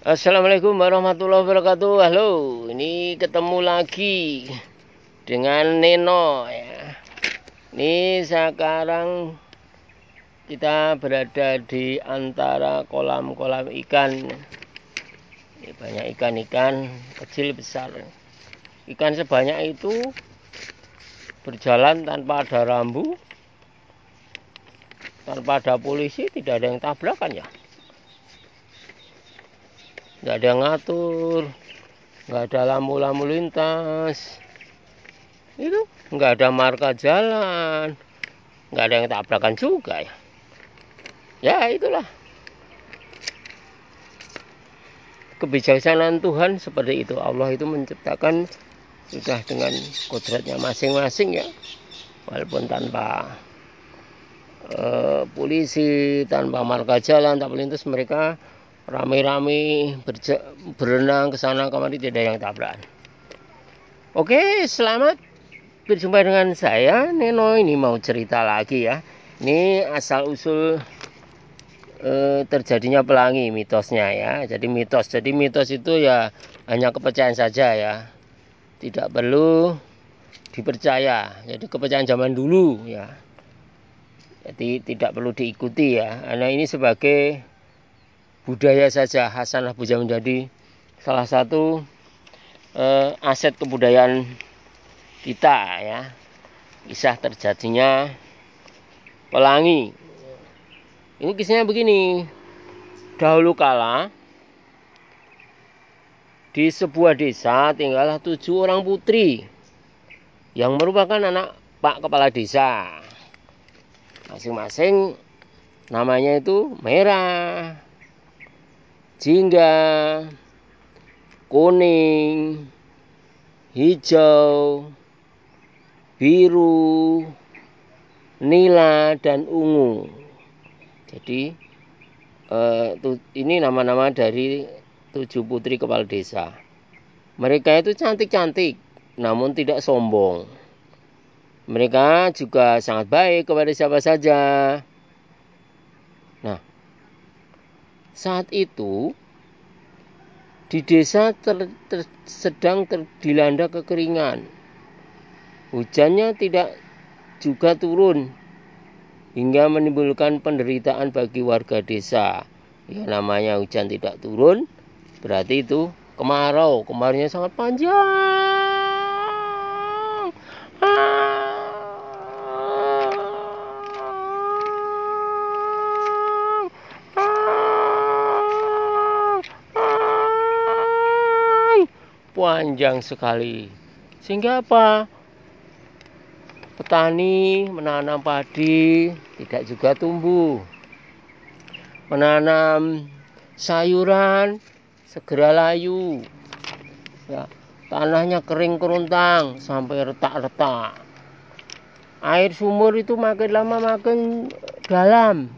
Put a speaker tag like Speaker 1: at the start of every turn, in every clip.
Speaker 1: Assalamualaikum warahmatullahi wabarakatuh. Halo, ini ketemu lagi dengan Neno ya. Ini sekarang kita berada di antara kolam-kolam ikan. Ini banyak ikan-ikan kecil besar. Ikan sebanyak itu berjalan tanpa ada rambu, tanpa ada polisi, tidak ada yang tabrakan ya nggak ada ngatur. Nggak ada lampu-lampu lintas. Itu nggak ada marka jalan. Nggak ada yang tabrakan juga ya. Ya itulah. Kebijaksanaan Tuhan seperti itu. Allah itu menciptakan sudah dengan kodratnya masing-masing ya. Walaupun tanpa uh, polisi tanpa marka jalan tanpa lintas mereka rame-rame berenang ke sana kemari tidak ada yang tabrakan. Oke, selamat berjumpa dengan saya Neno ini mau cerita lagi ya. Ini asal usul e, terjadinya pelangi mitosnya ya. Jadi mitos. Jadi mitos itu ya hanya kepercayaan saja ya. Tidak perlu dipercaya. Jadi kepercayaan zaman dulu ya. Jadi tidak perlu diikuti ya. Karena ini sebagai budaya saja Hasanah Puja menjadi salah satu eh, aset kebudayaan kita ya. Kisah terjadinya pelangi. Ini kisahnya begini. Dahulu kala di sebuah desa tinggallah tujuh orang putri yang merupakan anak pak kepala desa. Masing-masing namanya itu merah jingga, kuning, hijau, biru, nila, dan ungu. Jadi eh, ini nama-nama dari tujuh putri kepala desa. Mereka itu cantik-cantik, namun tidak sombong. Mereka juga sangat baik kepada siapa saja. Nah, saat itu di desa ter, ter, sedang ter, dilanda kekeringan. Hujannya tidak juga turun hingga menimbulkan penderitaan bagi warga desa. Ya namanya hujan tidak turun, berarti itu kemarau. Kemaraunya sangat panjang. Panjang sekali. Sehingga apa? Petani menanam padi tidak juga tumbuh. Menanam sayuran segera layu. Ya, tanahnya kering kerontang sampai retak-retak. Air sumur itu makin lama makin dalam.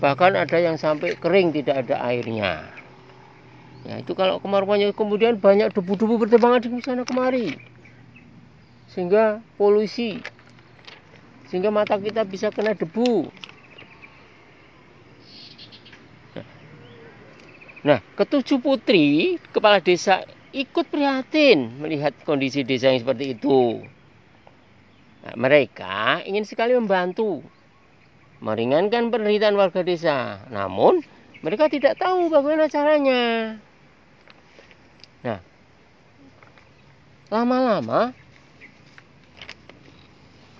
Speaker 1: Bahkan ada yang sampai kering tidak ada airnya. Ya itu kalau kemarauannya kemudian banyak debu-debu berterbangan di sana kemari. Sehingga polusi. Sehingga mata kita bisa kena debu. Nah, ketujuh putri kepala desa ikut prihatin melihat kondisi desa yang seperti itu. Nah, mereka ingin sekali membantu meringankan penderitaan warga desa. Namun, mereka tidak tahu bagaimana caranya. Nah, lama-lama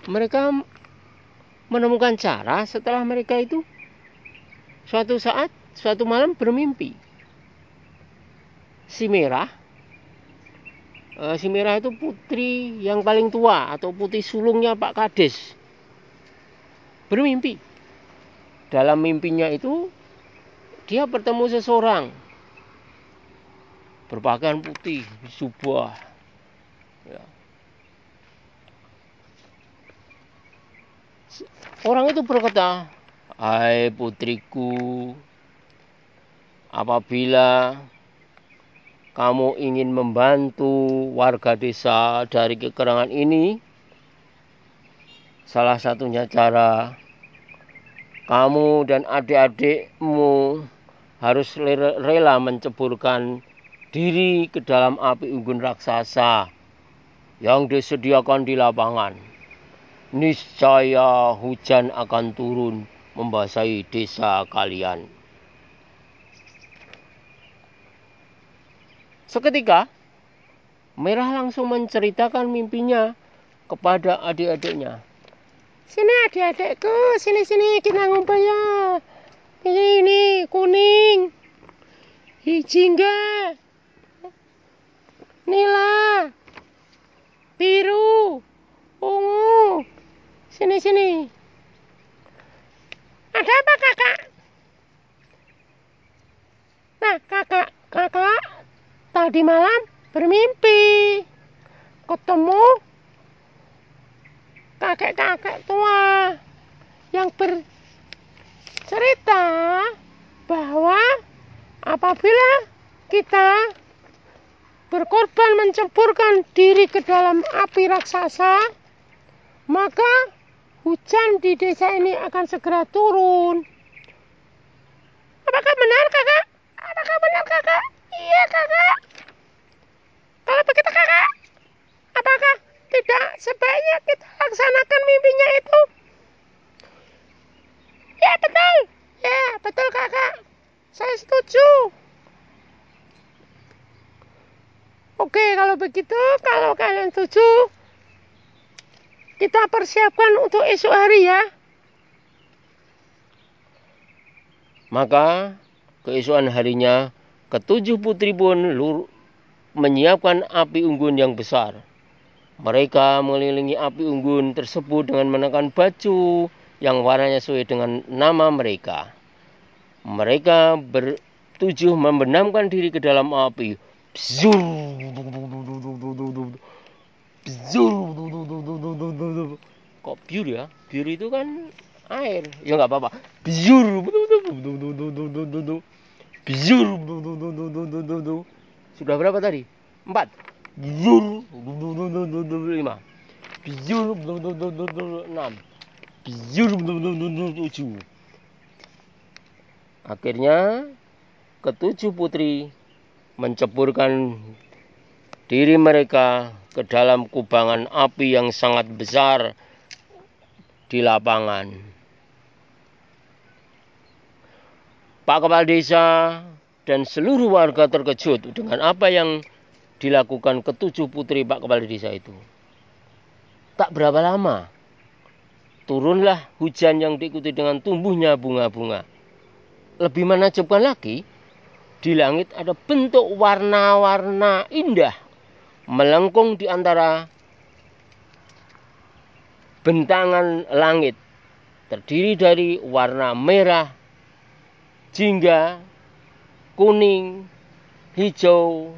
Speaker 1: mereka menemukan cara setelah mereka itu suatu saat, suatu malam bermimpi. Si Merah, eh, si Merah itu putri yang paling tua atau putri sulungnya Pak Kades. Bermimpi. Dalam mimpinya itu dia bertemu seseorang berpakaian putih subah ya. orang itu berkata hai putriku apabila kamu ingin membantu warga desa dari kekurangan ini salah satunya cara kamu dan adik-adikmu harus rela menceburkan diri ke dalam api unggun raksasa yang disediakan di lapangan. Niscaya hujan akan turun membasahi desa kalian. Seketika, Merah langsung menceritakan mimpinya kepada adik-adiknya.
Speaker 2: Sini adik-adikku, sini-sini kita ngumpul ya. Ini, ini kuning, hijingga, nila, biru, ungu. Sini-sini. Ada apa kakak? Nah kakak, kakak tadi malam bermimpi ketemu kakek-kakek tua yang bercerita bahwa apabila kita berkorban menceburkan diri ke dalam api raksasa, maka hujan di desa ini akan segera turun. Apakah benar kakak? Apakah benar kakak? Iya kakak. Kalau begitu kakak, apakah tidak sebaiknya kita laksanakan mimpinya itu? Ya betul, ya betul kakak. Saya setuju. Oke, kalau begitu, kalau kalian setuju, kita persiapkan untuk esok hari ya.
Speaker 1: Maka keesokan harinya ketujuh putri pun menyiapkan api unggun yang besar. Mereka mengelilingi api unggun tersebut dengan menekan baju yang warnanya sesuai dengan nama mereka. Mereka bertujuh membenamkan diri ke dalam api. Kok biur ya? Biur itu kan air. Ya nggak apa-apa. Biur. Biur. Sudah berapa tadi? Empat. Biur. Lima. Biur. Enam. Biur. Tujuh. Akhirnya ketujuh putri menceburkan diri mereka ke dalam kubangan api yang sangat besar di lapangan. Pak Kepala Desa dan seluruh warga terkejut dengan apa yang dilakukan ketujuh putri Pak Kepala Desa itu. Tak berapa lama, turunlah hujan yang diikuti dengan tumbuhnya bunga-bunga. Lebih menakjubkan lagi, di langit ada bentuk warna-warna indah melengkung di antara bentangan langit terdiri dari warna merah, jingga, kuning, hijau,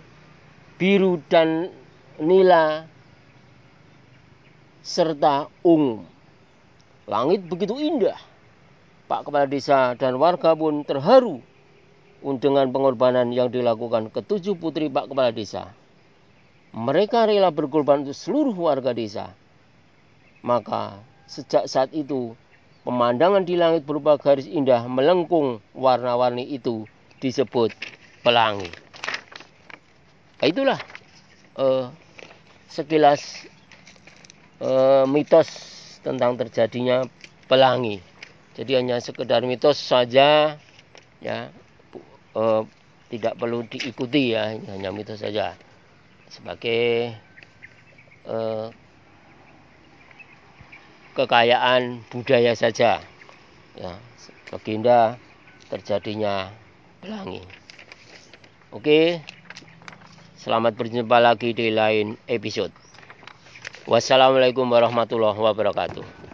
Speaker 1: biru dan nila serta ungu. Langit begitu indah. Pak Kepala Desa dan warga pun terharu dengan pengorbanan yang dilakukan ketujuh putri Pak Kepala Desa. Mereka rela berkorban untuk seluruh warga desa. Maka sejak saat itu pemandangan di langit berupa garis indah melengkung warna-warni itu disebut pelangi. Nah, itulah uh, sekilas uh, mitos tentang terjadinya pelangi. Jadi hanya sekedar mitos saja, ya uh, tidak perlu diikuti ya, hanya mitos saja sebagai uh, kekayaan budaya saja. Ya, legenda terjadinya pelangi. Oke, selamat berjumpa lagi di lain episode. Wassalamualaikum warahmatullahi wabarakatuh.